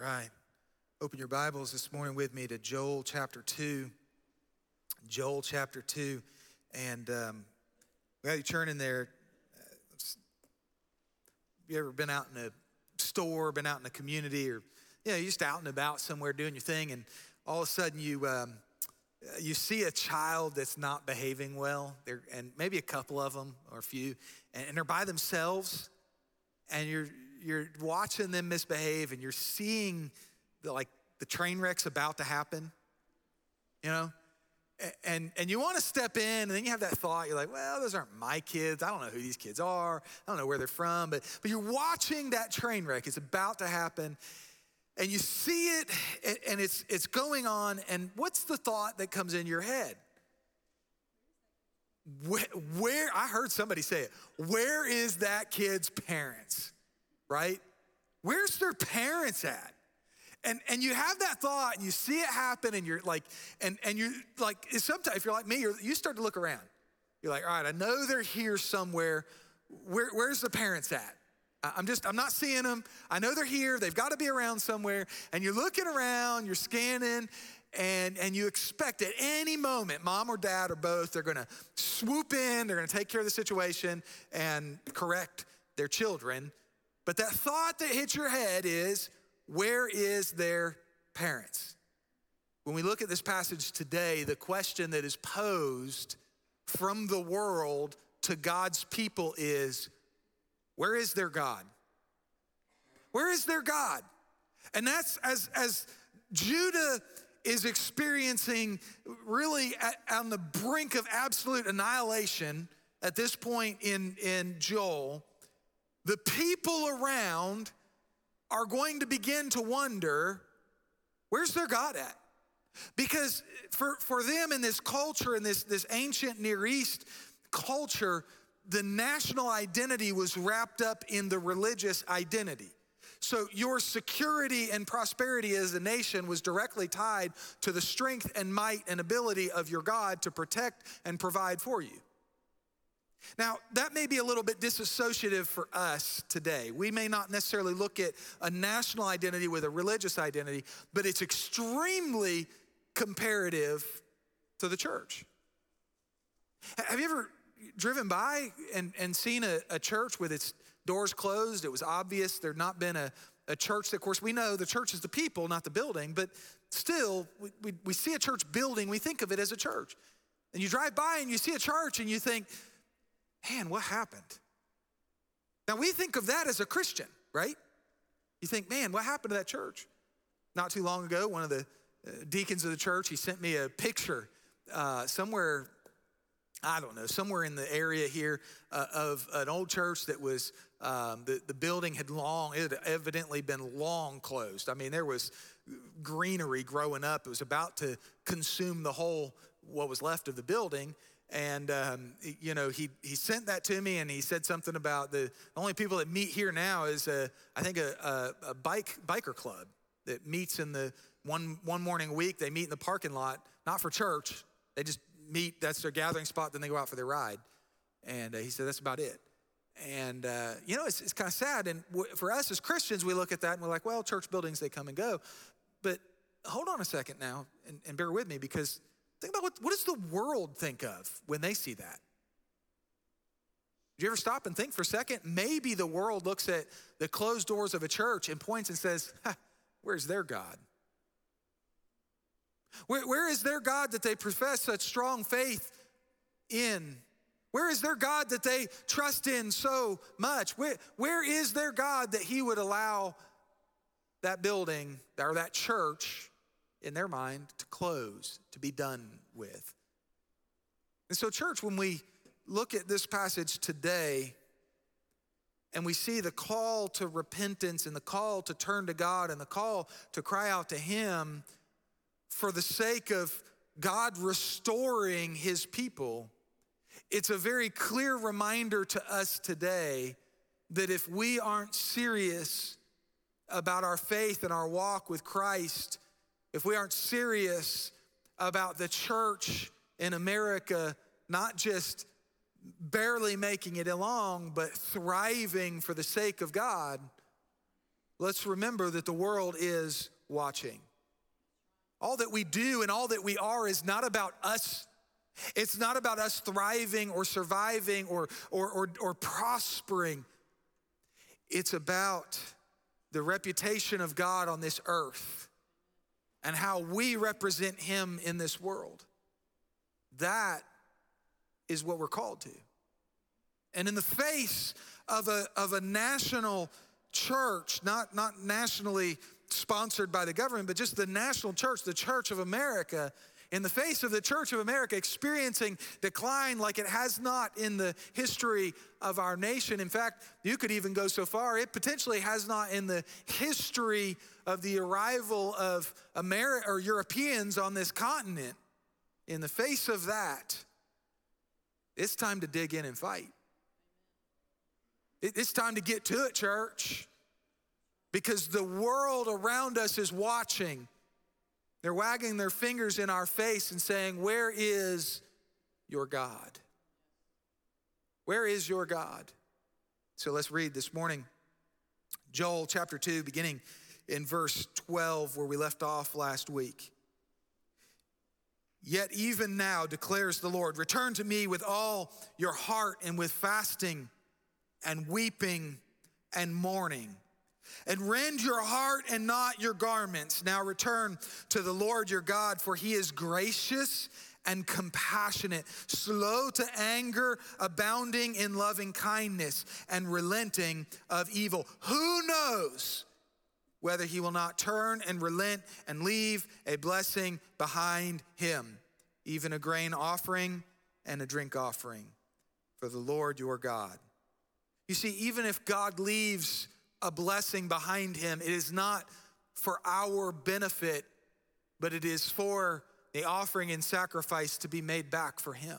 right. Open your Bibles this morning with me to Joel chapter 2. Joel chapter 2. And um, while you turn in there, you ever been out in a store, been out in a community, or you know, you're just out and about somewhere doing your thing, and all of a sudden you um, you see a child that's not behaving well, They're, and maybe a couple of them or a few, and, and they're by themselves, and you're you're watching them misbehave and you're seeing the, like the train wreck's about to happen, you know? And, and you want to step in, and then you have that thought. You're like, well, those aren't my kids. I don't know who these kids are. I don't know where they're from. But, but you're watching that train wreck. It's about to happen. And you see it, and it's, it's going on. And what's the thought that comes in your head? Where, where, I heard somebody say it, where is that kid's parents? Right? Where's their parents at? And, and you have that thought and you see it happen and you're like, and, and you're like, sometimes if you're like me, you start to look around. You're like, all right, I know they're here somewhere. Where, where's the parents at? I'm just, I'm not seeing them. I know they're here. They've got to be around somewhere. And you're looking around, you're scanning, and, and you expect at any moment, mom or dad or both, they're going to swoop in, they're going to take care of the situation and correct their children but that thought that hits your head is where is their parents? When we look at this passage today, the question that is posed from the world to God's people is where is their God? Where is their God? And that's as, as Judah is experiencing really at, on the brink of absolute annihilation at this point in, in Joel the people around are going to begin to wonder where's their God at? Because for, for them in this culture, in this, this ancient Near East culture, the national identity was wrapped up in the religious identity. So your security and prosperity as a nation was directly tied to the strength and might and ability of your God to protect and provide for you. Now, that may be a little bit disassociative for us today. We may not necessarily look at a national identity with a religious identity, but it's extremely comparative to the church. Have you ever driven by and, and seen a, a church with its doors closed? It was obvious there'd not been a, a church. Of course, we know the church is the people, not the building, but still, we, we, we see a church building, we think of it as a church. And you drive by and you see a church and you think, man, what happened? Now we think of that as a Christian, right? You think, man, what happened to that church? Not too long ago, one of the uh, deacons of the church, he sent me a picture uh, somewhere, I don't know, somewhere in the area here uh, of an old church that was, um, the, the building had long, it had evidently been long closed. I mean, there was greenery growing up. It was about to consume the whole, what was left of the building. And, um, you know, he, he sent that to me and he said something about the, only people that meet here now is, a, I think, a, a, a bike, biker club that meets in the one, one morning a week. They meet in the parking lot, not for church. They just meet, that's their gathering spot, then they go out for their ride. And uh, he said, that's about it. And, uh, you know, it's, it's kind of sad. And w- for us as Christians, we look at that and we're like, well, church buildings, they come and go. But hold on a second now and, and bear with me because Think about what, what does the world think of when they see that? Do you ever stop and think for a second? Maybe the world looks at the closed doors of a church and points and says, Where's their God? Where, where is their God that they profess such strong faith in? Where is their God that they trust in so much? Where, where is their God that He would allow that building or that church in their mind to close, to be done with. And so, church, when we look at this passage today and we see the call to repentance and the call to turn to God and the call to cry out to Him for the sake of God restoring His people, it's a very clear reminder to us today that if we aren't serious about our faith and our walk with Christ, if we aren't serious about the church in America not just barely making it along, but thriving for the sake of God, let's remember that the world is watching. All that we do and all that we are is not about us. It's not about us thriving or surviving or, or, or, or prospering. It's about the reputation of God on this earth and how we represent Him in this world. That is what we're called to. And in the face of a, of a national church, not, not nationally sponsored by the government, but just the national church, the Church of America, in the face of the Church of America experiencing decline like it has not in the history of our nation. In fact, you could even go so far, it potentially has not in the history of the arrival of America or Europeans on this continent. In the face of that, it's time to dig in and fight. It's time to get to it, church, because the world around us is watching. They're wagging their fingers in our face and saying, Where is your God? Where is your God? So let's read this morning Joel chapter 2, beginning in verse 12, where we left off last week. Yet even now, declares the Lord, return to me with all your heart and with fasting and weeping and mourning. And rend your heart and not your garments. Now return to the Lord your God, for he is gracious and compassionate, slow to anger, abounding in loving kindness, and relenting of evil. Who knows whether he will not turn and relent and leave a blessing behind him, even a grain offering and a drink offering for the Lord your God? You see, even if God leaves a blessing behind him, it is not for our benefit, but it is for the offering and sacrifice to be made back for him.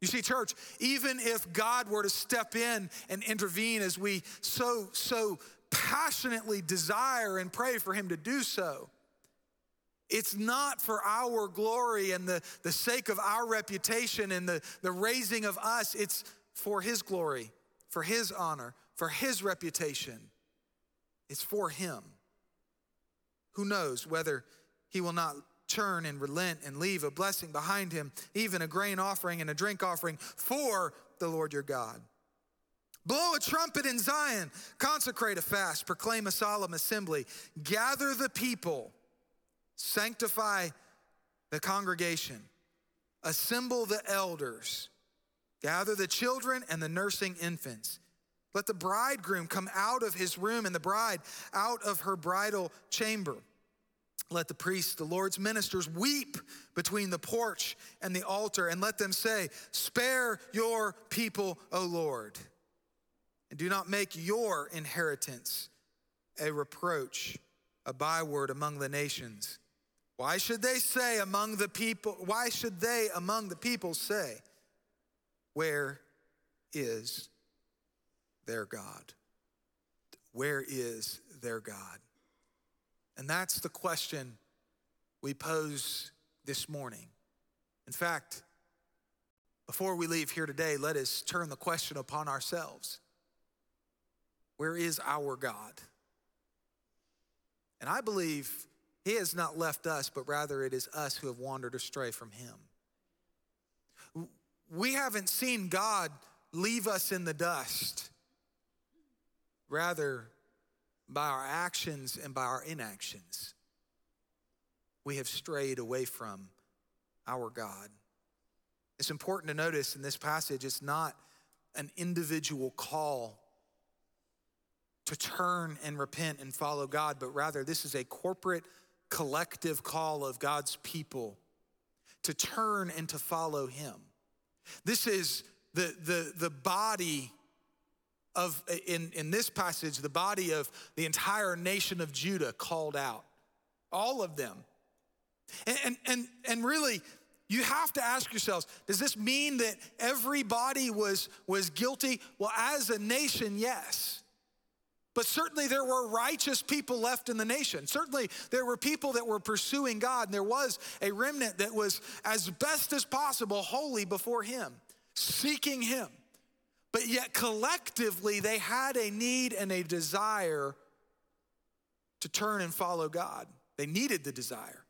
You see, church, even if God were to step in and intervene as we so, so passionately desire and pray for him to do so, it's not for our glory and the, the sake of our reputation and the, the raising of us, it's for his glory for his honor, for his reputation. It's for him. Who knows whether he will not turn and relent and leave a blessing behind him, even a grain offering and a drink offering for the Lord your God. Blow a trumpet in Zion, consecrate a fast, proclaim a solemn assembly, gather the people, sanctify the congregation, assemble the elders Gather the children and the nursing infants. Let the bridegroom come out of his room and the bride out of her bridal chamber. Let the priests, the Lord's ministers, weep between the porch and the altar, and let them say, Spare your people, O Lord, and do not make your inheritance a reproach, a byword among the nations. Why should they say among the people, why should they among the people say, where is their God? Where is their God? And that's the question we pose this morning. In fact, before we leave here today, let us turn the question upon ourselves Where is our God? And I believe He has not left us, but rather it is us who have wandered astray from Him we haven't seen God leave us in the dust. Rather, by our actions and by our inactions, we have strayed away from our God. It's important to notice in this passage, it's not an individual call to turn and repent and follow God, but rather, this is a corporate, collective call of God's people to turn and to follow Him. This is the, the, the body of, in, in this passage, the body of the entire nation of Judah called out. All of them. And, and, and, really, you have to ask yourselves does this mean that everybody was, was guilty? Well, as a nation, yes. But certainly there were righteous people left in the nation. Certainly there were people that were pursuing God, and there was a remnant that was, as best as possible, holy before Him, seeking Him. But yet collectively they had a need and a desire to turn and follow God. They needed the desire.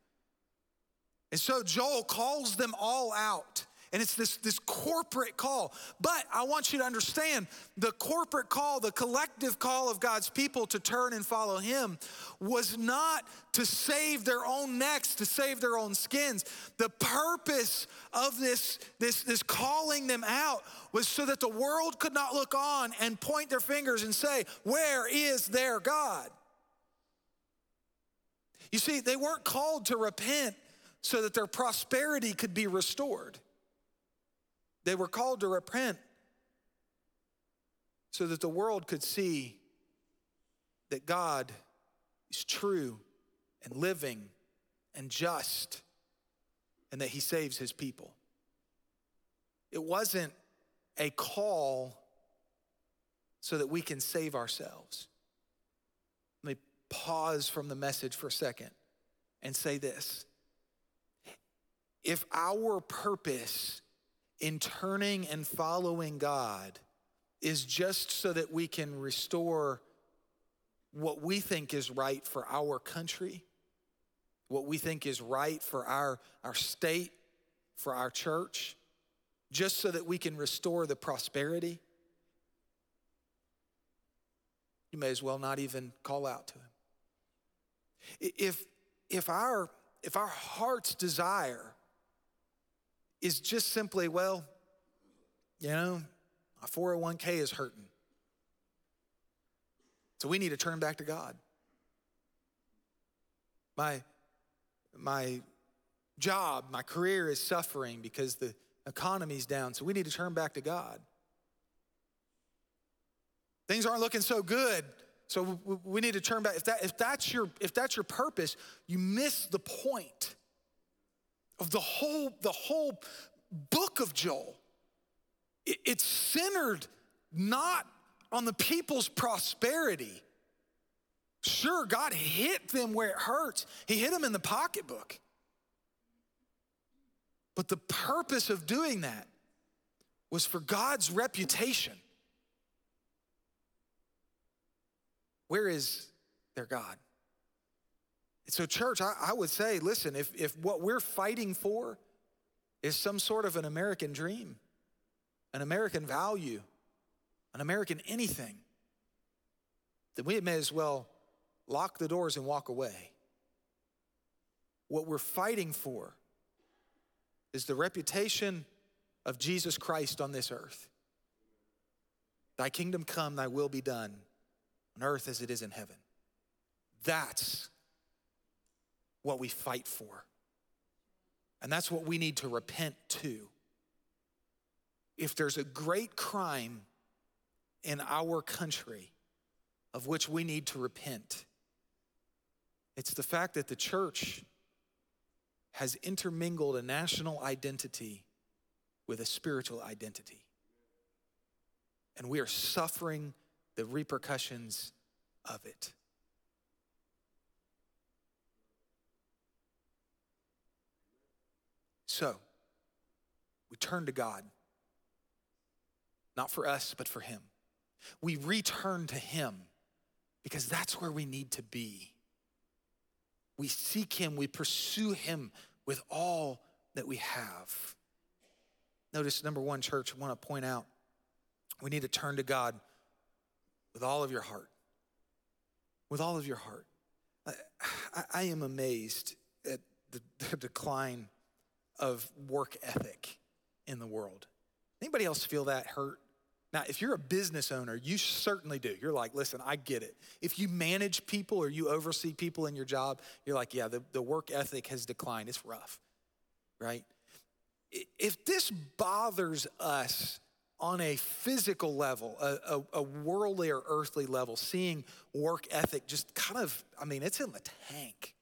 And so Joel calls them all out. And it's this, this corporate call. But I want you to understand the corporate call, the collective call of God's people to turn and follow Him was not to save their own necks, to save their own skins. The purpose of this, this, this calling them out was so that the world could not look on and point their fingers and say, Where is their God? You see, they weren't called to repent so that their prosperity could be restored. They were called to repent so that the world could see that God is true and living and just and that he saves his people. It wasn't a call so that we can save ourselves. Let me pause from the message for a second and say this. If our purpose in turning and following God is just so that we can restore what we think is right for our country, what we think is right for our, our state, for our church, just so that we can restore the prosperity, you may as well not even call out to him. If, if, our, if our heart's desire is just simply, well, you know, my 401k is hurting. So we need to turn back to God. My, my job, my career is suffering because the economy's down, so we need to turn back to God. Things aren't looking so good, so we need to turn back. If, that, if, that's, your, if that's your purpose, you miss the point of the whole, the whole book of Joel. it's centered not on the people's prosperity. Sure, God hit them where it hurts, He hit them in the pocketbook. But the purpose of doing that was for God's reputation. Where is their God? So, church, I, I would say, listen, if, if what we're fighting for is some sort of an American dream, an American value, an American anything, then we may as well lock the doors and walk away. What we're fighting for is the reputation of Jesus Christ on this earth. Thy kingdom come, thy will be done on earth as it is in heaven. That's what we fight for. And that's what we need to repent to. If there's a great crime in our country of which we need to repent, it's the fact that the church has intermingled a national identity with a spiritual identity. And we are suffering the repercussions of it. So, we turn to God, not for us, but for Him. We return to Him because that's where we need to be. We seek Him, we pursue Him with all that we have. Notice, number one, church, I want to point out we need to turn to God with all of your heart. With all of your heart. I, I, am amazed at the, the decline of work ethic in the world. Anybody else feel that hurt? Now, if you're a business owner, you certainly do. You're like, listen, I get it. If you manage people or you oversee people in your job, you're like, yeah, the, the work ethic has declined. It's rough, right? If this bothers us on a physical level, a, a, a worldly or earthly level, seeing work ethic just kind of, I mean, it's in the tank,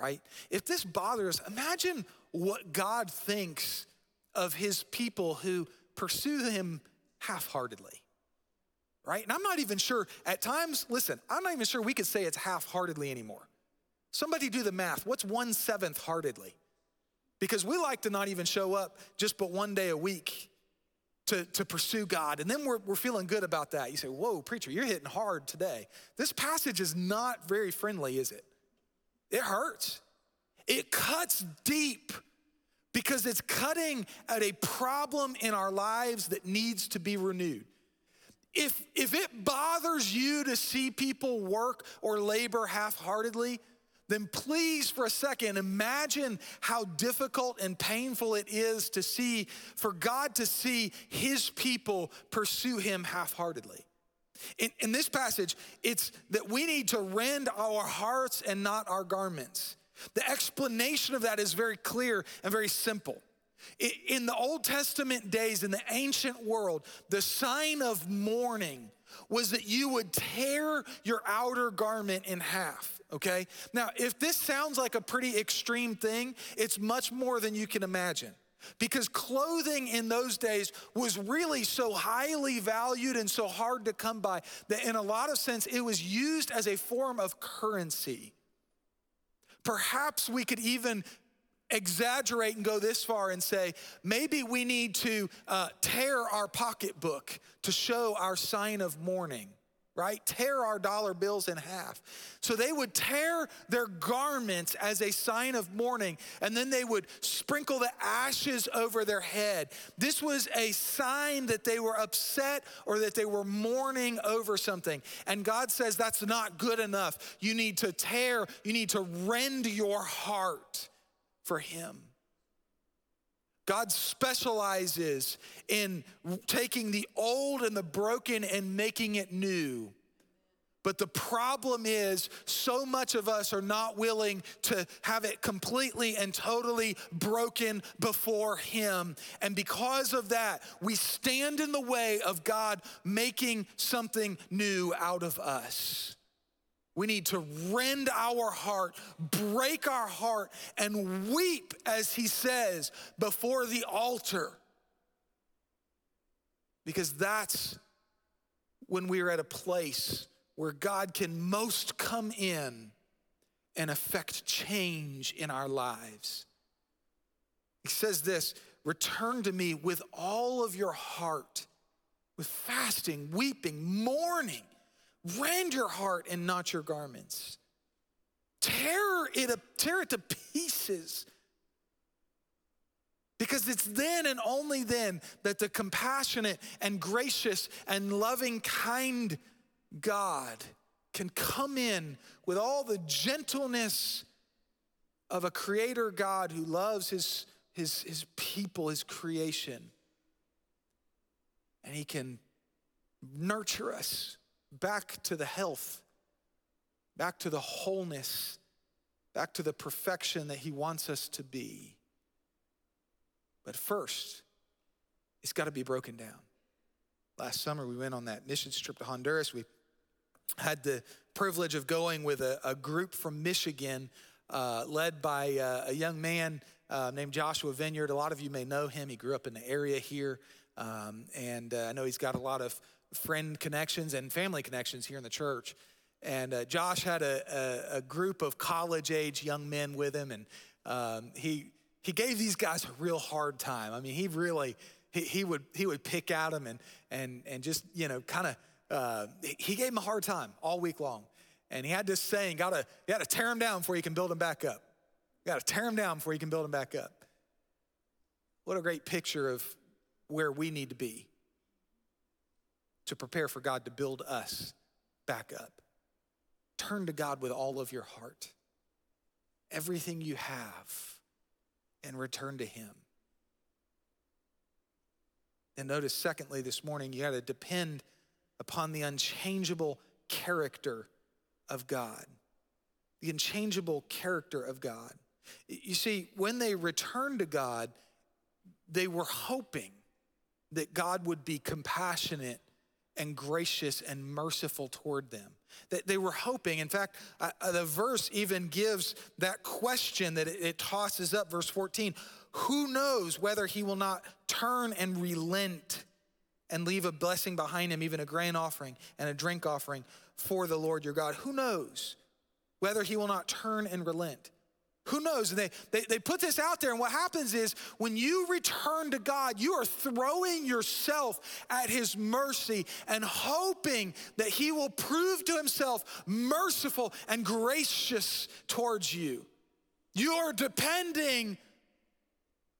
right? If this bothers imagine what God thinks of his people who pursue him half heartedly. Right? And I'm not even sure, at times, listen, I'm not even sure we could say it's half heartedly anymore. Somebody do the math. What's one seventh heartedly? Because we like to not even show up just but one day a week to, to pursue God. And then we're, we're feeling good about that. You say, Whoa, preacher, you're hitting hard today. This passage is not very friendly, is it? It hurts. It cuts deep because it's cutting at a problem in our lives that needs to be renewed. If, if it bothers you to see people work or labor half heartedly, then please, for a second, imagine how difficult and painful it is to see, for God to see his people pursue him half heartedly. In, in, this passage, it's that we need to rend our hearts and not our garments. The explanation of that is very clear and very simple. In the Old Testament days, in the ancient world, the sign of mourning was that you would tear your outer garment in half, okay? Now, if this sounds like a pretty extreme thing, it's much more than you can imagine. Because clothing in those days was really so highly valued and so hard to come by that, in a lot of sense, it was used as a form of currency. Perhaps we could even exaggerate and go this far and say maybe we need to uh, tear our pocketbook to show our sign of mourning right? Tear our dollar bills in half. So they would tear their garments as a sign of mourning, and then they would sprinkle the ashes over their head. This was a sign that they were upset or that they were mourning over something. And God says that's not good enough. You need to tear, you need to rend your heart for Him. God specializes in taking the old and the broken and making it new. But the problem is, so much of us are not willing to have it completely and totally broken before Him. And because of that, we stand in the way of God making something new out of us. We need to rend our heart, break our heart, and weep, as he says, before the altar. Because that's when we are at a place where God can most come in and affect change in our lives. He says this return to me with all of your heart, with fasting, weeping, mourning Rend your heart and not your garments. Tear it, tear it to pieces. Because it's then and only then that the compassionate and gracious and loving, kind God can come in with all the gentleness of a creator God who loves his, his, his people, his creation. And he can nurture us back to the health, back to the wholeness, back to the perfection that He wants us to be. But first, it's got to be broken down. Last summer, we went on that missions trip to Honduras. We had the privilege of going with a, a group from Michigan, uh, led by uh, a young man uh, named Joshua Vineyard. A lot of you may know him. He grew up in the area here. Um, and uh, I know he's got a lot of friend connections and family connections here in the church. And uh, Josh had a, a, a, group of college age young men with him, and um, he, he gave these guys a real hard time. I mean, he really, he, he, would, he would pick at them and, and, and just, you know, kind of, uh, he gave them a hard time all week long. And he had this saying, gotta, you gotta tear them down before you can build them back up. You gotta tear them down before you can build them back up. What a great picture of where we need to be to prepare for God to build us back up. Turn to God with all of your heart, everything you have, and return to Him. And notice, secondly, this morning, you got to depend upon the unchangeable character of God. The unchangeable character of God. You see, when they returned to God, they were hoping that God would be compassionate and gracious and merciful toward them. That they were hoping. In fact, uh, the verse even gives that question that it, it tosses up, verse 14 Who knows whether he will not turn and relent and leave a blessing behind him, even a grain offering and a drink offering for the Lord your God? Who knows whether he will not turn and relent? Who knows? And they, they, they put this out there, and what happens is when you return to God, you are throwing yourself at His mercy and hoping that He will prove to Himself merciful and gracious towards you. You are depending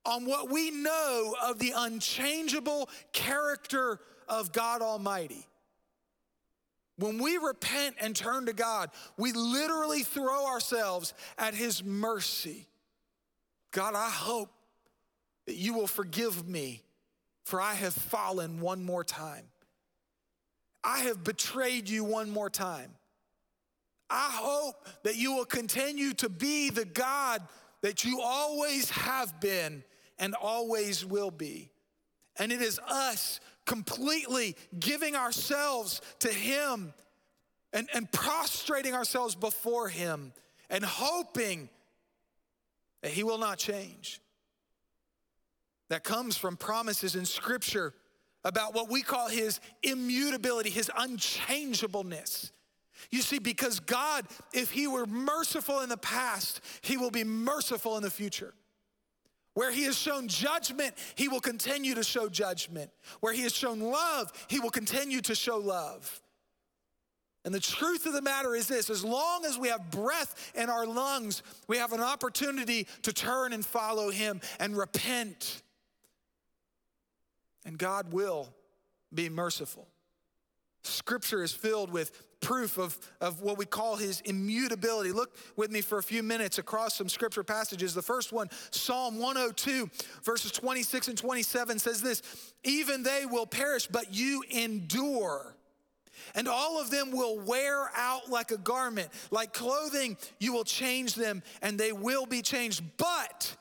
on what we know of the unchangeable character of God Almighty. When we repent and turn to God, we literally throw ourselves at His mercy. God, I hope that you will forgive me, for I have fallen one more time. I have betrayed you one more time. I hope that you will continue to be the God that you always have been and always will be. And it is us completely giving ourselves to Him and, and prostrating ourselves before Him and hoping that He will not change. That comes from promises in Scripture about what we call His immutability, His unchangeableness. You see, because God, if He were merciful in the past, He will be merciful in the future. Where he has shown judgment, he will continue to show judgment. Where he has shown love, he will continue to show love. And the truth of the matter is this as long as we have breath in our lungs, we have an opportunity to turn and follow him and repent. And God will be merciful. Scripture is filled with proof of, of what we call his immutability. Look with me for a few minutes across some scripture passages. The first one, Psalm 102, verses 26 and 27 says this Even they will perish, but you endure. And all of them will wear out like a garment. Like clothing, you will change them and they will be changed. But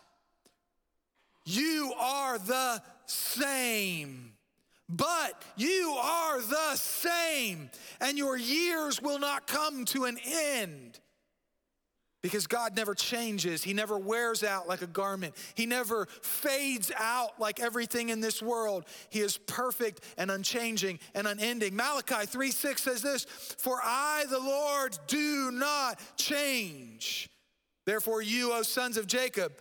you are the same but you are the same, and your years will not come to an end. Because God never changes. He never wears out like a garment. He never fades out like everything in this world. He is perfect and unchanging and unending. Malachi 3 6 says this For I, the Lord, do not change. Therefore, you, O sons of Jacob,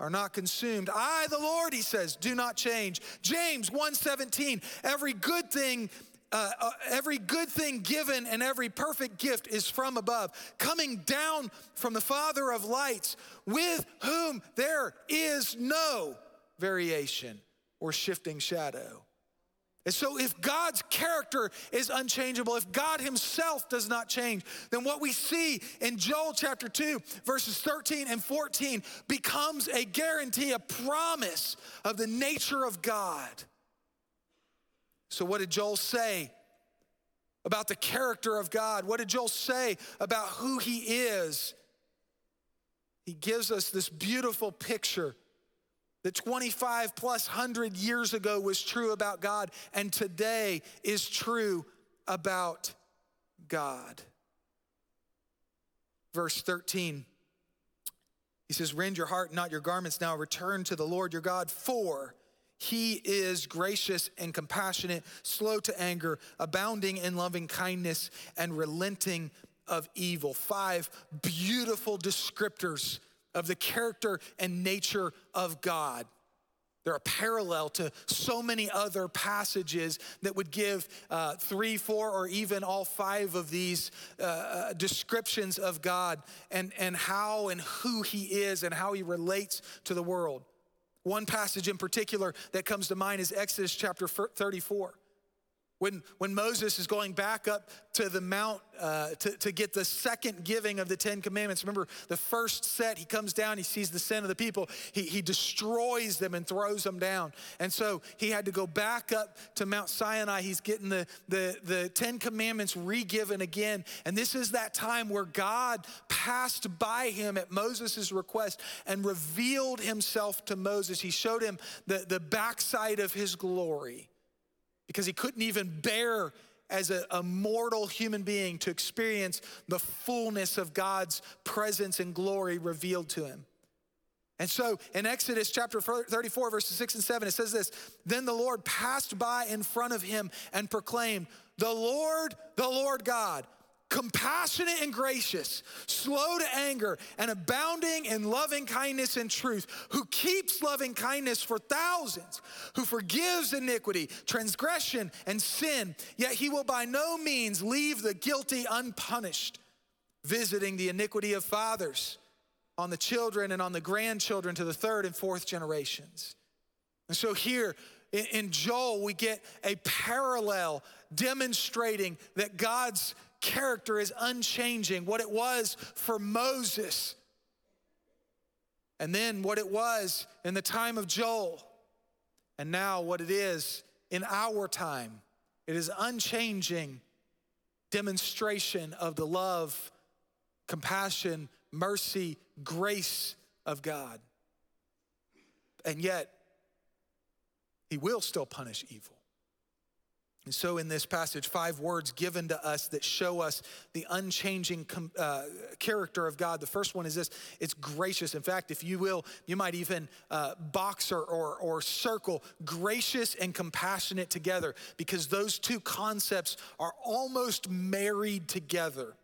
are not consumed. I, the Lord, he says, do not change. James 1:17, every good thing uh, uh, every good thing given and every perfect gift is from above, coming down from the Father of lights, with whom there is no variation or shifting shadow. And so, if God's character is unchangeable, if God Himself does not change, then what we see in Joel chapter 2, verses 13 and 14, becomes a guarantee, a promise of the nature of God. So, what did Joel say about the character of God? What did Joel say about who He is? He gives us this beautiful picture that 25 plus hundred years ago was true about God and today is true about God. Verse 13, he says, Rend your heart, not your garments now. Return to the Lord your God, for he is gracious and compassionate, slow to anger, abounding in loving kindness, and relenting of evil. Five beautiful descriptors of the character and nature of God. They're a parallel to so many other passages that would give uh, three, four, or even all five of these uh, uh, descriptions of God and, and how and who He is and how He relates to the world. One passage in particular that comes to mind is Exodus chapter 34. When, when Moses is going back up to the mount uh, to, to get the second giving of the Ten Commandments, remember the first set, he comes down, he sees the sin of the people, he, he destroys them and throws them down. And so he had to go back up to Mount Sinai. He's getting the, the, the Ten Commandments re given again. And this is that time where God passed by him at Moses' request and revealed himself to Moses. He showed him the, the backside of his glory because he couldn't even bear as a, a, mortal human being to experience the fullness of God's presence and glory revealed to him. And so in Exodus chapter 34, verses 6 and 7, it says this Then the Lord passed by in front of him and proclaimed, The Lord, the Lord God, compassionate and gracious, slow to anger, and abounding in loving kindness and truth, who keeps loving kindness for thousands, who forgives iniquity, transgression, and sin, yet he will by no means leave the guilty unpunished, visiting the iniquity of fathers on the children and on the grandchildren to the third and fourth generations. And so here, in Joel, we get a parallel demonstrating that God's character is unchanging, what it was for Moses, and then what it was in the time of Joel, and now what it is in our time. It is unchanging demonstration of the love, compassion, mercy, grace of God. And yet, He will still punish evil. And so, in this passage, five words given to us that show us the unchanging uh, character of God. The first one is this it's gracious. In fact, if you will, you might even uh, box or, or, or circle gracious and compassionate together because those two concepts are almost married together.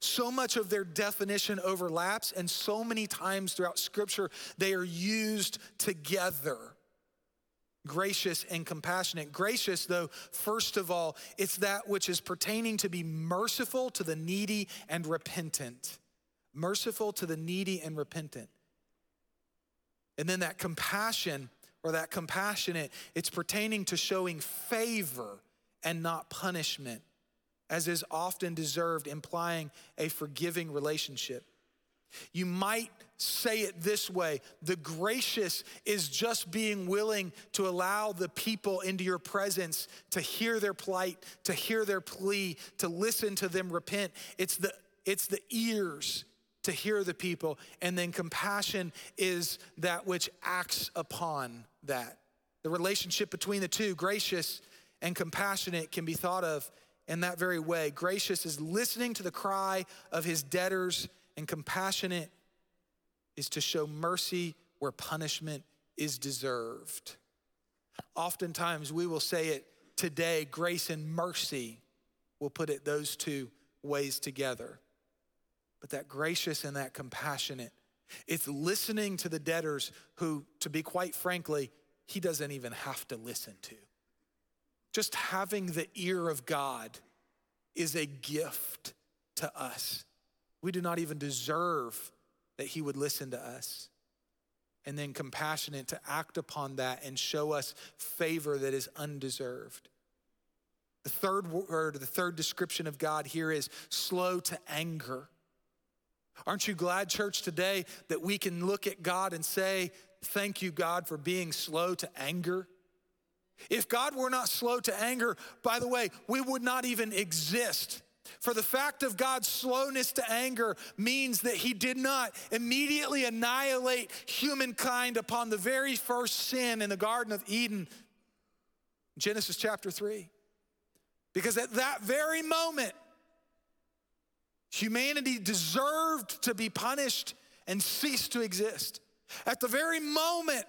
So much of their definition overlaps, and so many times throughout Scripture, they are used together gracious and compassionate. Gracious, though, first of all, it's that which is pertaining to be merciful to the needy and repentant. Merciful to the needy and repentant. And then that compassion or that compassionate, it's pertaining to showing favor and not punishment, as is often deserved, implying a forgiving relationship. You might say it this way the gracious is just being willing to allow the people into your presence to hear their plight, to hear their plea, to listen to them repent. It's the, it's the ears to hear the people. And then compassion is that which acts upon that. The relationship between the two, gracious and compassionate, can be thought of in that very way. Gracious is listening to the cry of his debtors and compassionate is to show mercy where punishment is deserved. Oftentimes we will say it today grace and mercy, we'll put it those two ways together. But that gracious and that compassionate, it's listening to the debtors who, to be quite frankly, he doesn't even have to listen to. Just having the ear of God is a gift to us. We do not even deserve that he would listen to us. And then compassionate to act upon that and show us favor that is undeserved. The third word, the third description of God here is slow to anger. Aren't you glad, church, today that we can look at God and say, Thank you, God, for being slow to anger? If God were not slow to anger, by the way, we would not even exist. For the fact of God's slowness to anger means that he did not immediately annihilate humankind upon the very first sin in the Garden of Eden, Genesis chapter 3. Because at that very moment, humanity deserved to be punished and cease to exist. At the very moment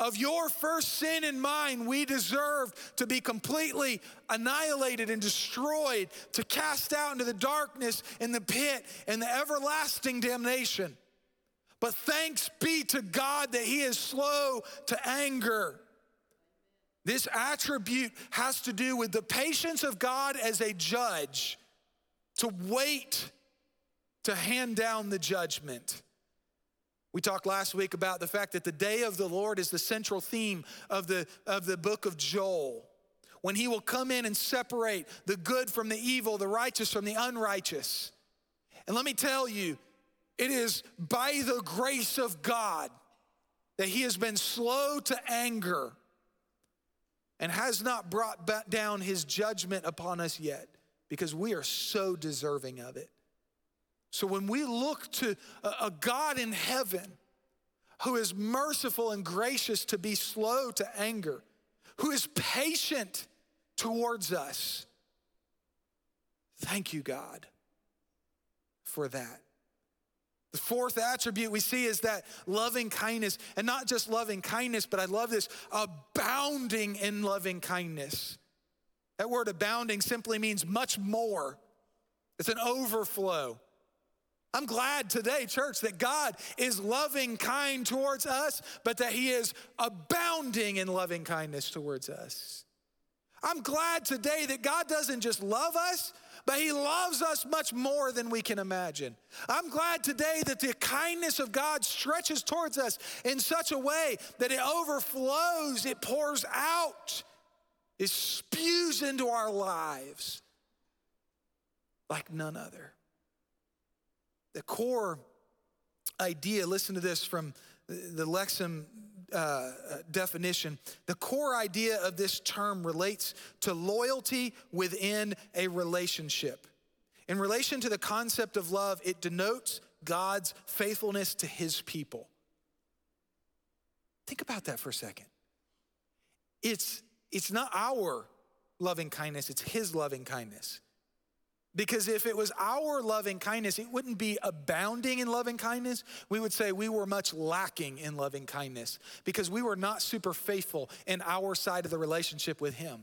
of your first sin and mine, we deserved to be completely annihilated and destroyed, to cast out into the darkness in the pit and the everlasting damnation. But thanks be to God that He is slow to anger. This attribute has to do with the patience of God as a judge to wait to hand down the judgment. We talked last week about the fact that the day of the Lord is the central theme of the, of the book of Joel. When he will come in and separate the good from the evil, the righteous from the unrighteous. And let me tell you, it is by the grace of God that he has been slow to anger and has not brought down his judgment upon us yet because we are so deserving of it. So when we look to a God in heaven who is merciful and gracious to be slow to anger, who is patient towards us, thank you, God, for that. The fourth attribute we see is that loving kindness, and not just loving kindness, but I love this abounding in loving kindness. That word abounding simply means much more it's an overflow. I'm glad today, church, that God is loving kind towards us, but that He is abounding in loving kindness towards us. I'm glad today that God doesn't just love us, but He loves us much more than we can imagine. I'm glad today that the kindness of God stretches towards us in such a way that it overflows, it pours out, it spews into our lives like none other. The core idea, listen to this from the Lexham uh, definition. The core idea of this term relates to loyalty within a relationship. In relation to the concept of love, it denotes God's faithfulness to his people. Think about that for a second. It's, it's not our loving kindness, it's his loving kindness. Because if it was our loving kindness, it wouldn't be abounding in loving kindness. We would say we were much lacking in loving kindness because we were not super faithful in our side of the relationship with Him.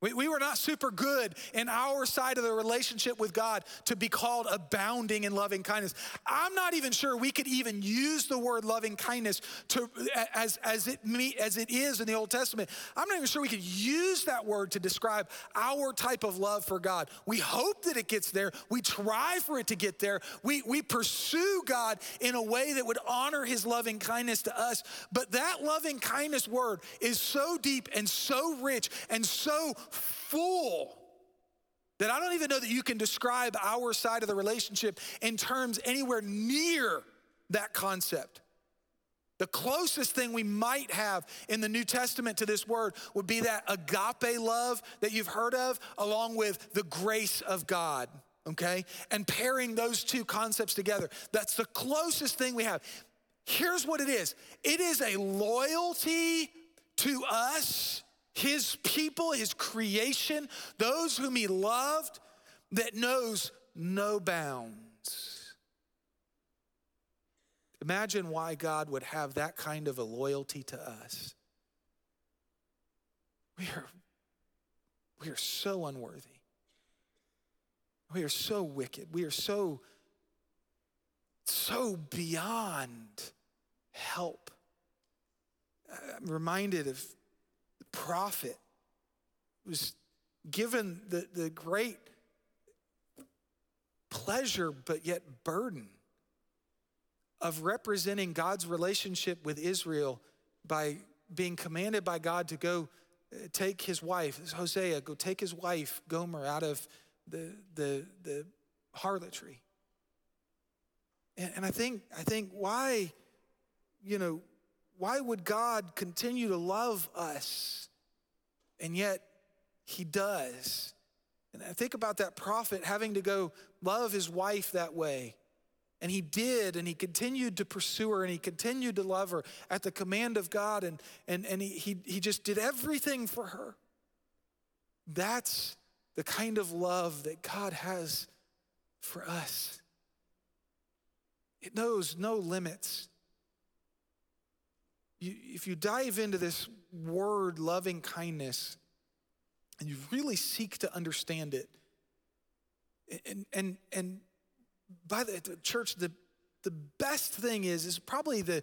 We, we were not super good in our side of the relationship with God to be called abounding in loving kindness. I'm not even sure we could even use the word loving kindness to, as, as, it, as it is in the Old Testament. I'm not even sure we could use that word to describe our type of love for God. We hope that it gets there, we try for it to get there, we, we pursue God in a way that would honor his loving kindness to us. But that loving kindness word is so deep and so rich and so full that I don't even know that you can describe our side of the relationship in terms anywhere near that concept. The closest thing we might have in the New Testament to this word would be that agape love that you've heard of, along with the grace of God, okay? And pairing those two concepts together. That's the closest thing we have. Here's what it is it is a loyalty to us his people, his creation, those whom he loved, that knows no bounds. Imagine why God would have that kind of a loyalty to us. We are, we are so unworthy. We are so wicked. We are so, so beyond help. I'm reminded of prophet was given the, the great pleasure, but yet burden of representing God's relationship with Israel by being commanded by God to go uh, take his wife, Hosea, go take his wife, Gomer, out of the, the, the harlotry. And, and I think, I think why, you know, why would God continue to love us? And yet, He does. And I think about that prophet having to go love his wife that way. And he did, and he continued to pursue her, and he continued to love her at the command of God, and, and, and he, he, he just did everything for her. That's the kind of love that God has for us. It knows no limits you, if you dive into this word, loving kindness, and you really seek to understand it, and, and, and by the, the church, the, the best thing is, is probably the,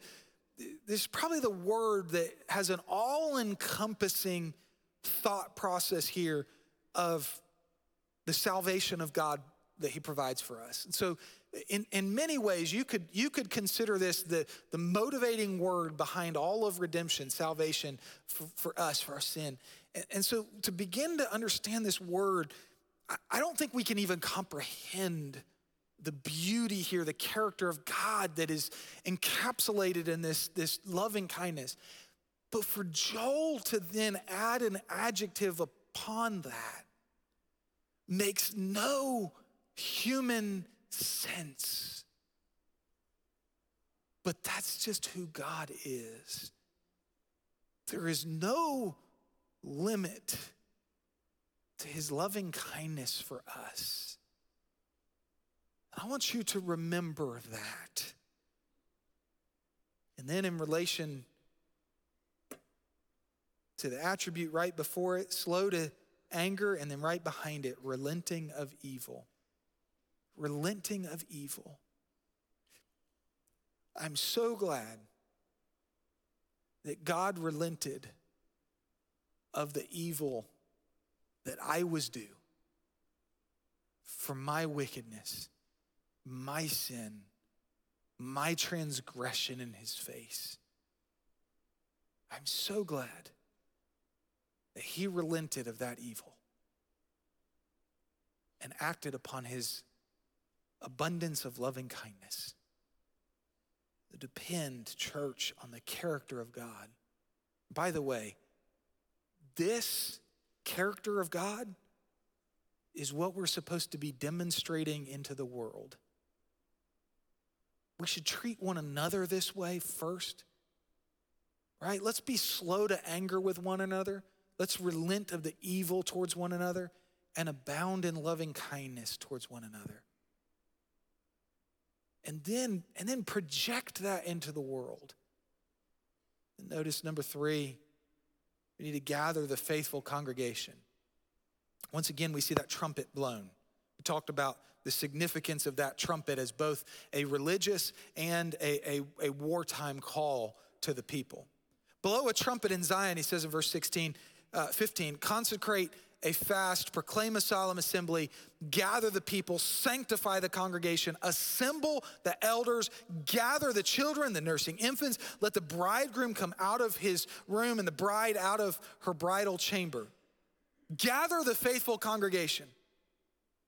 this is probably the word that has an all encompassing thought process here of the salvation of God that He provides for us. And so in, in many ways, you could, you could consider this the, the motivating word behind all of redemption, salvation for, for us, for our sin. And, and, so to begin to understand this word, I, I don't think we can even comprehend the beauty here, the character of God that is encapsulated in this, this loving kindness. But for Joel to then add an adjective upon that makes no human sense. But that's just who God is. There is no limit to his loving kindness for us. I want you to remember that. And then, in relation to the attribute right before it, slow to anger, and then right behind it, relenting of evil. Relenting of evil. I'm so glad that God relented of the evil that I was due for my wickedness, my sin, my transgression in his face. I'm so glad that he relented of that evil and acted upon his abundance of loving kindness. Depend, church, on the character of God. By the way, this character of God is what we're supposed to be demonstrating into the world. We should treat one another this way first, right? Let's be slow to anger with one another. Let's relent of the evil towards one another and abound in loving kindness towards one another. And then, and then project that into the world. And notice number three, we need to gather the faithful congregation. Once again, we see that trumpet blown. We talked about the significance of that trumpet as both a religious and a, a, a wartime call to the people. Blow a trumpet in Zion, he says in verse 16, uh, 15, consecrate a fast, proclaim a solemn assembly, gather the people, sanctify the congregation, assemble the elders, gather the children, the nursing infants, let the bridegroom come out of his room and the bride out of her bridal chamber. Gather the faithful congregation.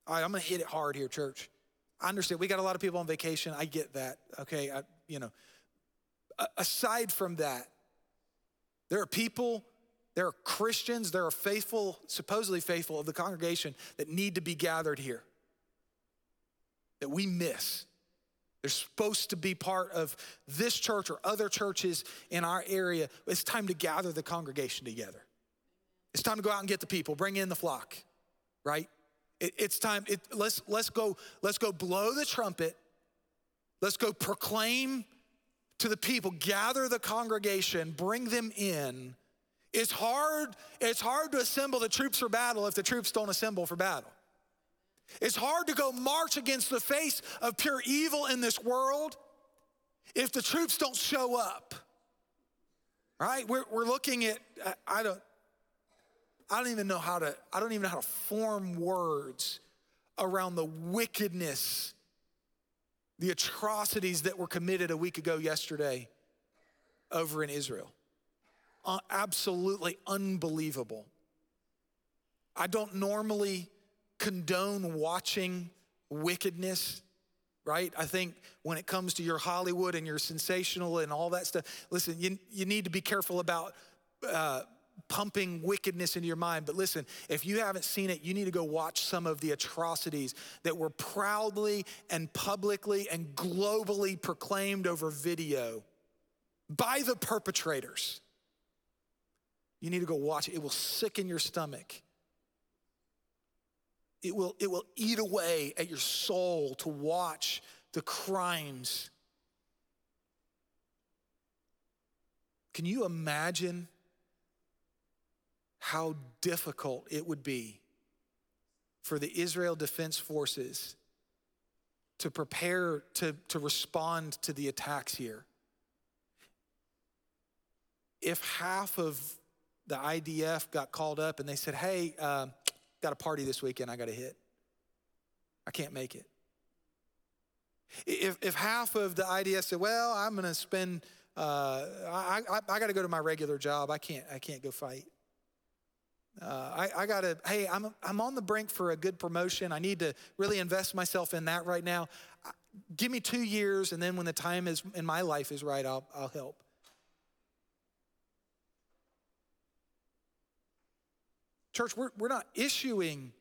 All right, I'm gonna hit it hard here, church. I understand we got a lot of people on vacation. I get that. Okay, I, you know. Aside from that, there are people there are Christians, there are faithful, supposedly faithful of the congregation that need to be gathered here, that we miss. They're supposed to be part of this church or other churches in our area. It's time to gather the congregation together. It's time to go out and get the people, bring in the flock, right? It, it's time. It, let's let's go. Let's go blow the trumpet. Let's go proclaim to the people. Gather the congregation. Bring them in it's hard, it's hard to assemble the troops for battle if the troops don't assemble for battle. It's hard to go march against the face of pure evil in this world if the troops don't show up. Right? We're, we're looking at, I don't, I don't even know how to, I don't even know how to form words around the wickedness, the atrocities that were committed a week ago yesterday over in Israel absolutely unbelievable. I don't normally condone watching wickedness, right? I think when it comes to your Hollywood and your sensational and all that stuff, listen, you, you need to be careful about uh, pumping wickedness into your mind. But listen, if you haven't seen it, you need to go watch some of the atrocities that were proudly and publicly and globally proclaimed over video by the perpetrators. You need to go watch it. It will sicken your stomach. It will, it will eat away at your soul to watch the crimes. Can you imagine how difficult it would be for the Israel Defense Forces to prepare to, to respond to the attacks here? If half of the IDF got called up and they said, hey, uh, got a party this weekend, I got to hit. I can't make it. If, if half of the IDF said, well, I'm going to spend, uh, I, I, I got to go to my regular job, I can't, I can't go fight. Uh, I, I got to, hey, I'm, I'm on the brink for a good promotion. I need to really invest myself in that right now. Give me two years, and then when the time is in my life is right, I'll, I'll help. Church, we're, we're not issuing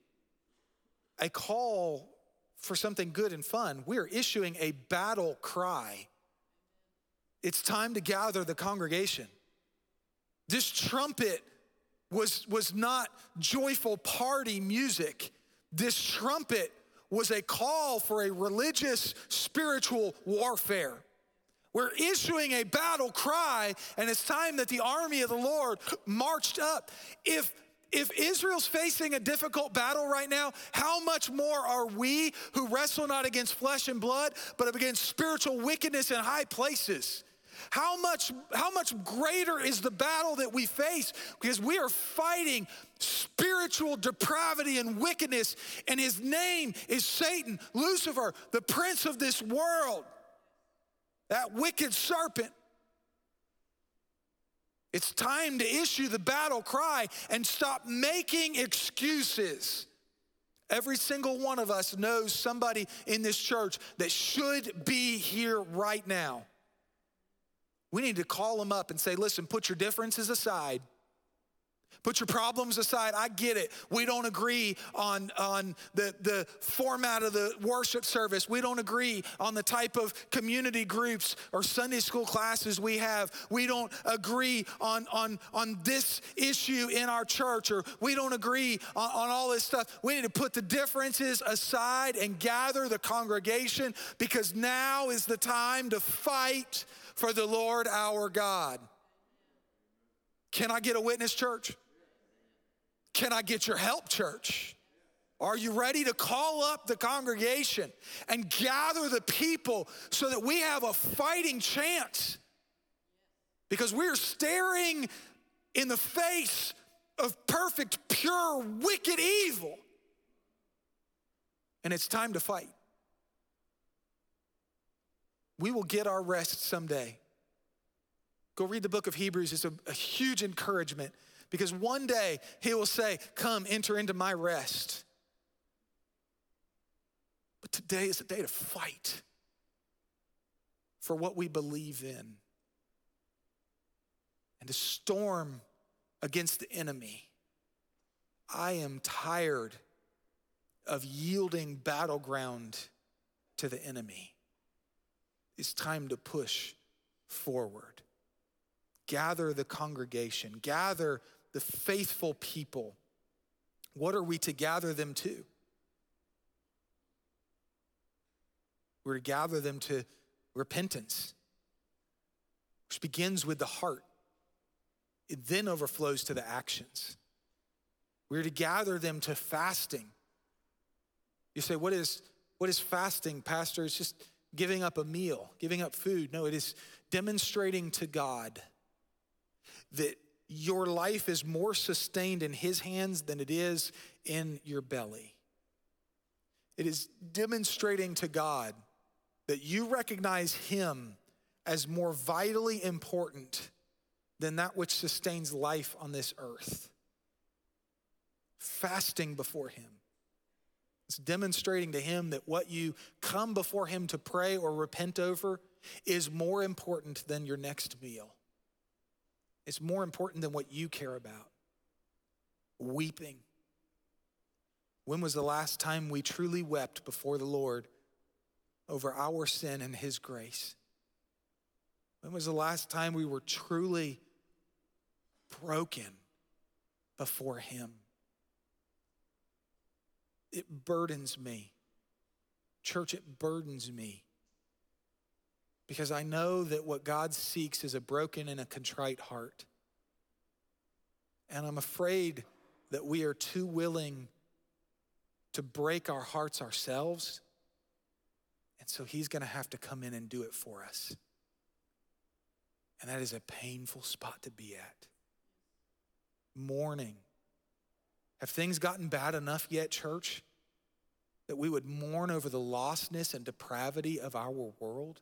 a call for something good and fun. We are issuing a battle cry. It's time to gather the congregation. This trumpet was, was not joyful party music. This trumpet was a call for a religious, spiritual warfare. We're issuing a battle cry, and it's time that the army of the Lord marched up. If if Israel's facing a difficult battle right now, how much more are we who wrestle not against flesh and blood, but against spiritual wickedness in high places? How much, how much greater is the battle that we face? Because we are fighting spiritual depravity and wickedness, and his name is Satan, Lucifer, the prince of this world, that wicked serpent. It's time to issue the battle cry and stop making excuses. Every single one of us knows somebody in this church that should be here right now. We need to call them up and say, listen, put your differences aside. Put your problems aside. I get it. We don't agree on, on the, the format of the worship service. We don't agree on the type of community groups or Sunday school classes we have. We don't agree on, on, on this issue in our church, or we don't agree on, on all this stuff. We need to put the differences aside and gather the congregation because now is the time to fight for the Lord our God. Can I get a witness, church? Can I get your help, church? Are you ready to call up the congregation and gather the people so that we have a fighting chance? Because we're staring in the face of perfect, pure, wicked evil. And it's time to fight. We will get our rest someday. Go read the book of Hebrews, it's a, a huge encouragement because one day he will say, Come, enter into my rest. But today is a day to fight for what we believe in and to storm against the enemy. I am tired of yielding battleground to the enemy. It's time to push forward. Gather the congregation, gather the faithful people. What are we to gather them to? We're to gather them to repentance, which begins with the heart. It then overflows to the actions. We're to gather them to fasting. You say, what is, what is fasting, Pastor? It's just giving up a meal, giving up food. No, it is demonstrating to God that your life is more sustained in His hands than it is in your belly. It is demonstrating to God that you recognize Him as more vitally important than that which sustains life on this earth. Fasting before Him. It's demonstrating to Him that what you come before Him to pray or repent over is more important than your next meal. It's more important than what you care about. Weeping. When was the last time we truly wept before the Lord over our sin and His grace? When was the last time we were truly broken before Him? It burdens me. Church, it burdens me because I know that what God seeks is a broken and a contrite heart. And I'm afraid that we are too willing to break our hearts ourselves. And so he's going to have to come in and do it for us. And that is a painful spot to be at. Mourning. Have things gotten bad enough yet, church, that we would mourn over the lostness and depravity of our world?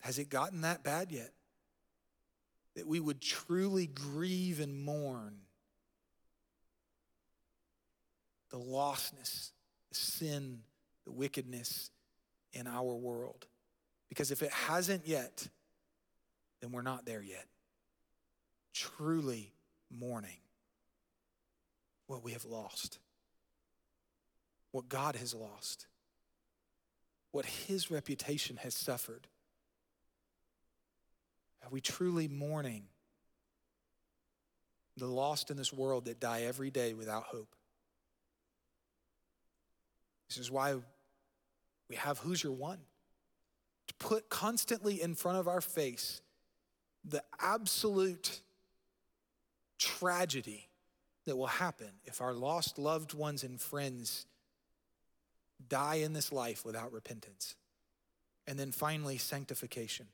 Has it gotten that bad yet? That we would truly grieve and mourn the lostness, the sin, the wickedness in our world. Because if it hasn't yet, then we're not there yet. Truly mourning what we have lost, what God has lost, what his reputation has suffered. Are we truly mourning the lost in this world that die every day without hope? This is why we have Who's Your One? To put constantly in front of our face the absolute tragedy that will happen if our lost loved ones and friends die in this life without repentance. And then finally, sanctification.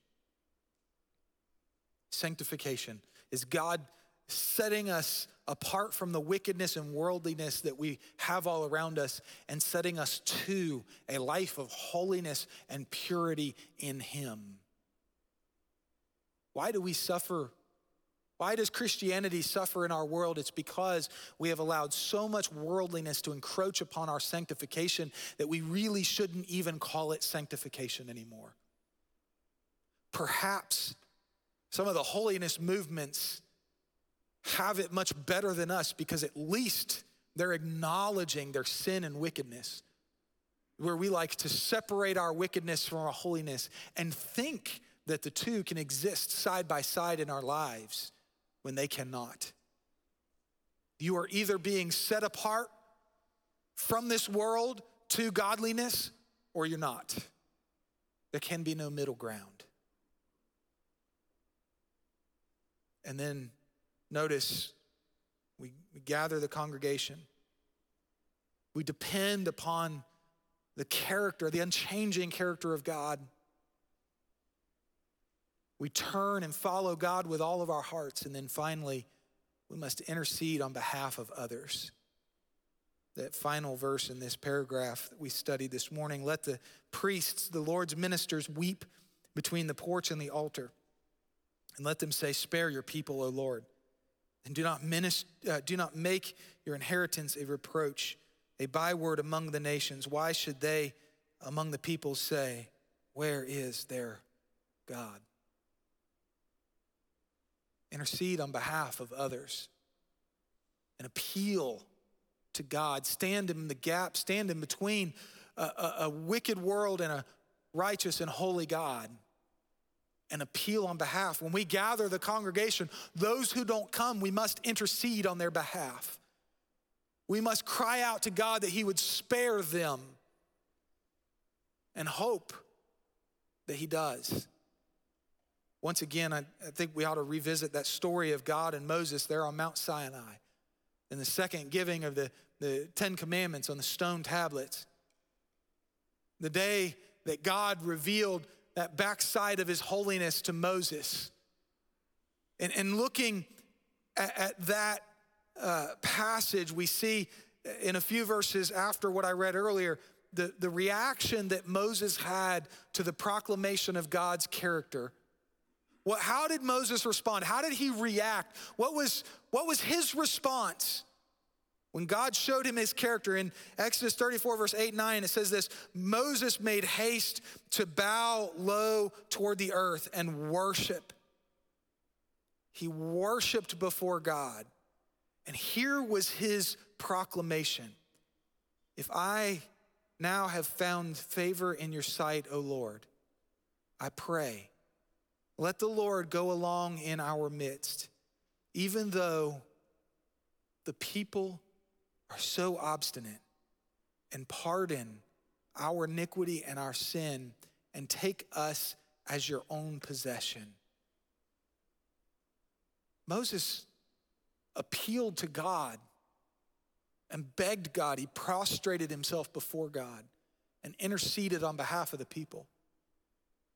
Sanctification is God setting us apart from the wickedness and worldliness that we have all around us and setting us to a life of holiness and purity in Him. Why do we suffer? Why does Christianity suffer in our world? It's because we have allowed so much worldliness to encroach upon our sanctification that we really shouldn't even call it sanctification anymore. Perhaps some of the holiness movements have it much better than us because at least they're acknowledging their sin and wickedness. Where we like to separate our wickedness from our holiness and think that the two can exist side by side in our lives when they cannot. You are either being set apart from this world to godliness or you're not. There can be no middle ground. And then Notice we, we gather the congregation. We depend upon the character, the unchanging character of God. We turn and follow God with all of our hearts. And then finally, we must intercede on behalf of others. That final verse in this paragraph that we studied this morning let the priests, the Lord's ministers, weep between the porch and the altar. And let them say, Spare your people, O Lord. And do not, minister, uh, do not make your inheritance a reproach, a byword among the nations. Why should they among the people say, Where is their God? Intercede on behalf of others and appeal to God. Stand in the gap, stand in between a, a, a wicked world and a righteous and holy God and appeal on behalf. When we gather the congregation, those who don't come, we must intercede on their behalf. We must cry out to God that He would spare them and hope that He does. Once again, I, I, think we ought to revisit that story of God and Moses there on Mount Sinai and the second giving of the, the Ten Commandments on the stone tablets. The day that God revealed that backside of his holiness to Moses. And, and looking at, at that uh, passage, we see in a few verses after what I read earlier, the, the reaction that Moses had to the proclamation of God's character. What, how did Moses respond? How did he react? What was, what was his response? When God showed him his character in Exodus 34, verse 8 and 9, it says this Moses made haste to bow low toward the earth and worship. He worshiped before God. And here was his proclamation If I now have found favor in your sight, O Lord, I pray, let the Lord go along in our midst, even though the people are so obstinate and pardon our iniquity and our sin and take us as your own possession. Moses appealed to God and begged God. He prostrated himself before God and interceded on behalf of the people.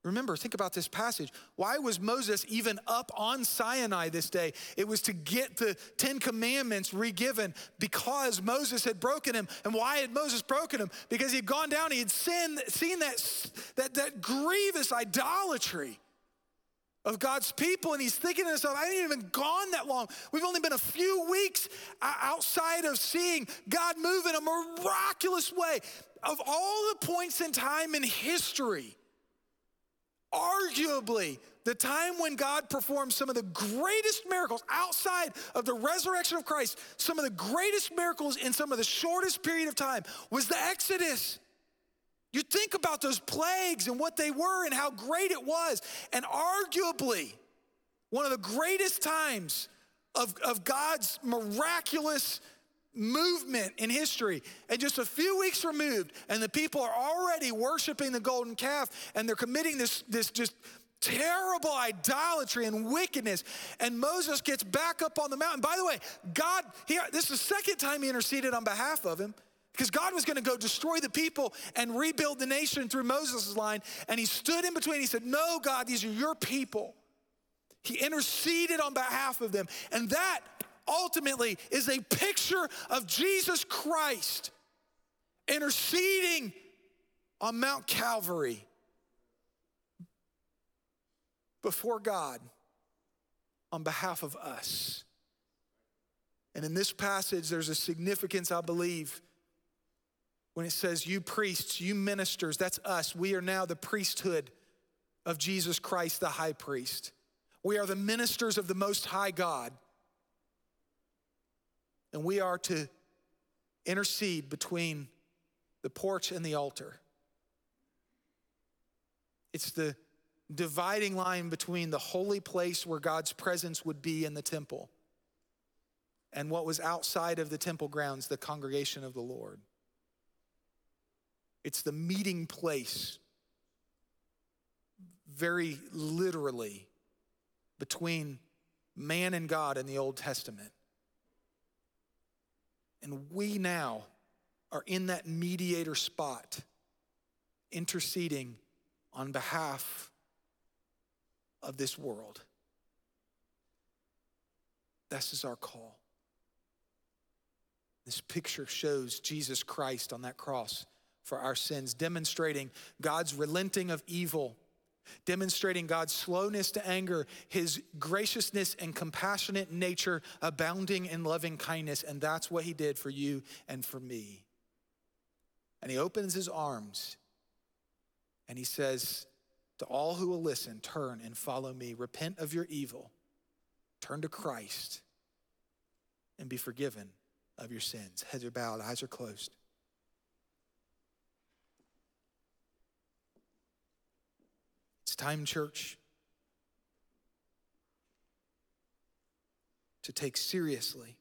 Remember, think about this passage. Why was Moses even up on Sinai this day? It was to get the Ten Commandments regiven because Moses had broken him. And why had Moses broken him? Because he had gone down, he had sinned, seen that, that, that grievous idolatry of God's people. And he's thinking to himself, I ain't even gone that long. We've only been a few weeks outside of seeing God move in a miraculous way. Of all the points in time in history, arguably the time when God performed some of the greatest miracles outside of the resurrection of Christ, some of the greatest miracles in some of the shortest period of time was the Exodus. You think about those plagues and what they were and how great it was. And arguably, one of the greatest times of, of God's miraculous movement in history. And just a few weeks removed, and the people are already worshiping the golden calf, and they're committing this, this just terrible idolatry and wickedness. And Moses gets back up on the mountain. By the way, God, he, this is the second time he interceded on behalf of him because God was going to go destroy the people and rebuild the nation through Moses' line. And he stood in between. He said, No, God, these are your people. He interceded on behalf of them. And that ultimately is a picture of Jesus Christ interceding on Mount Calvary before God on behalf of us. And in this passage, there's a significance, I believe, when it says, You priests, you ministers, that's us. We are now the priesthood of Jesus Christ, the high priest. We are the ministers of the Most High God. And we are to intercede between the porch and the altar. It's the dividing line between the holy place where God's presence would be in the temple and what was outside of the temple grounds, the congregation of the Lord. It's the meeting place, very literally, between man and God in the Old Testament. And we now are in that mediator spot, interceding on behalf of this world. This is our call. This picture shows Jesus Christ on that cross for our sins, demonstrating God's relenting of evil, demonstrating God's slowness to anger, his graciousness and compassionate nature, abounding in loving kindness. And that's what he did for you and for me. And he opens his arms and he says, to all who will listen, turn and follow me. Repent of your evil. Turn to Christ and be forgiven of your sins. Heads are bowed, eyes are closed. It's time, church, to take seriously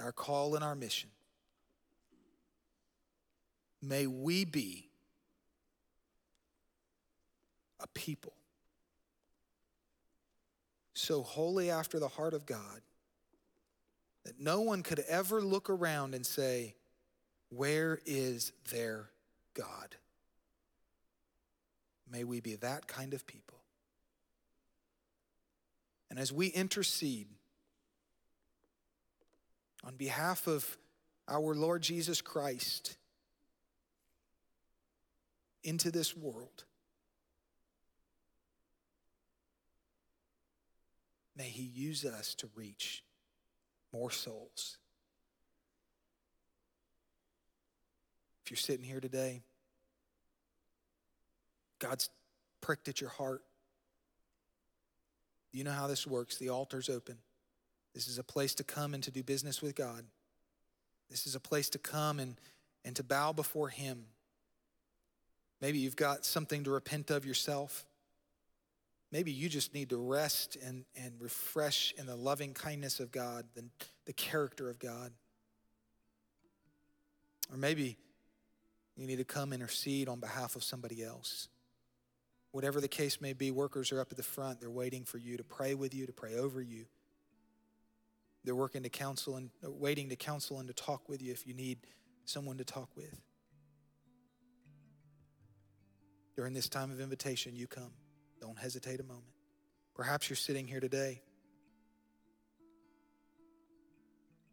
our call and our mission. May we be a people so holy after the heart of God that no one could ever look around and say, Where is their God? May we be that kind of people. And as we intercede on behalf of our Lord Jesus Christ into this world, May He use us to reach more souls. If you're sitting here today, God's pricked at your heart. You know how this works. The altar's open. This is a place to come and to do business with God. This is a place to come and, and to bow before Him. Maybe you've got something to repent of yourself. Maybe you just need to rest and, and refresh in the loving kindness of God, the, the character of God. Or maybe you need to come intercede on behalf of somebody else. Whatever the case may be, workers are up at the front. They're waiting for you to pray with you, to pray over you. They're working to counsel and uh, waiting to counsel and to talk with you if you need someone to talk with. During this time of invitation, you come. Don't hesitate a moment. Perhaps you're sitting here today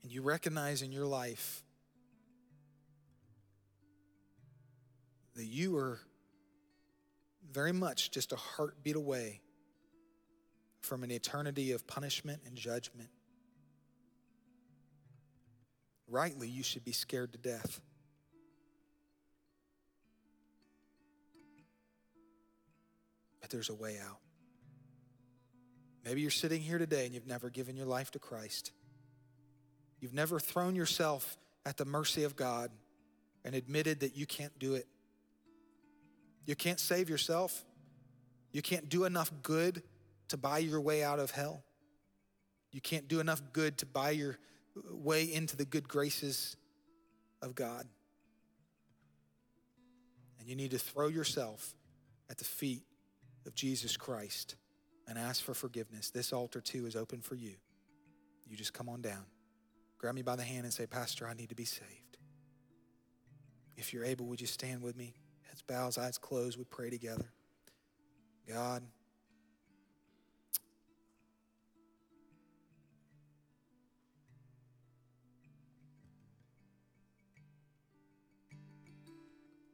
and you recognize in your life that you are very much just a heartbeat away from an eternity of punishment and judgment. Rightly, you should be scared to death. But there's a way out. Maybe you're sitting here today and you've never given your life to Christ. You've never thrown yourself at the mercy of God and admitted that you can't do it. You can't save yourself. You can't do enough good to buy your way out of hell. You can't do enough good to buy your way into the good graces of God. And you need to throw yourself at the feet of Jesus Christ and ask for forgiveness, this altar too is open for you. You just come on down. Grab me by the hand and say, Pastor, I need to be saved. If you're able, would you stand with me? Bowed, eyes closed. We pray together. God,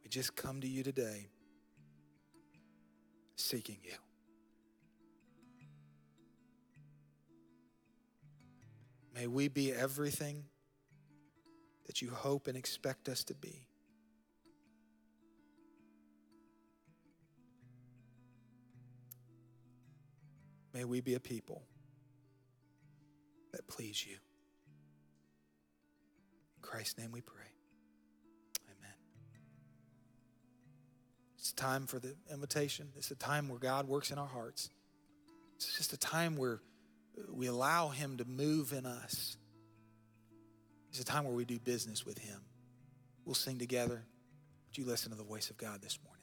we just come to you today seeking you. May we be everything that you hope and expect us to be. May we be a people that please you. In Christ's name we pray. Amen. It's time for the invitation. It's a time where God works in our hearts. It's just a time where uh, we allow Him to move in us. It's a time where we do business with Him. We'll sing together. Would you listen to the voice of God this morning?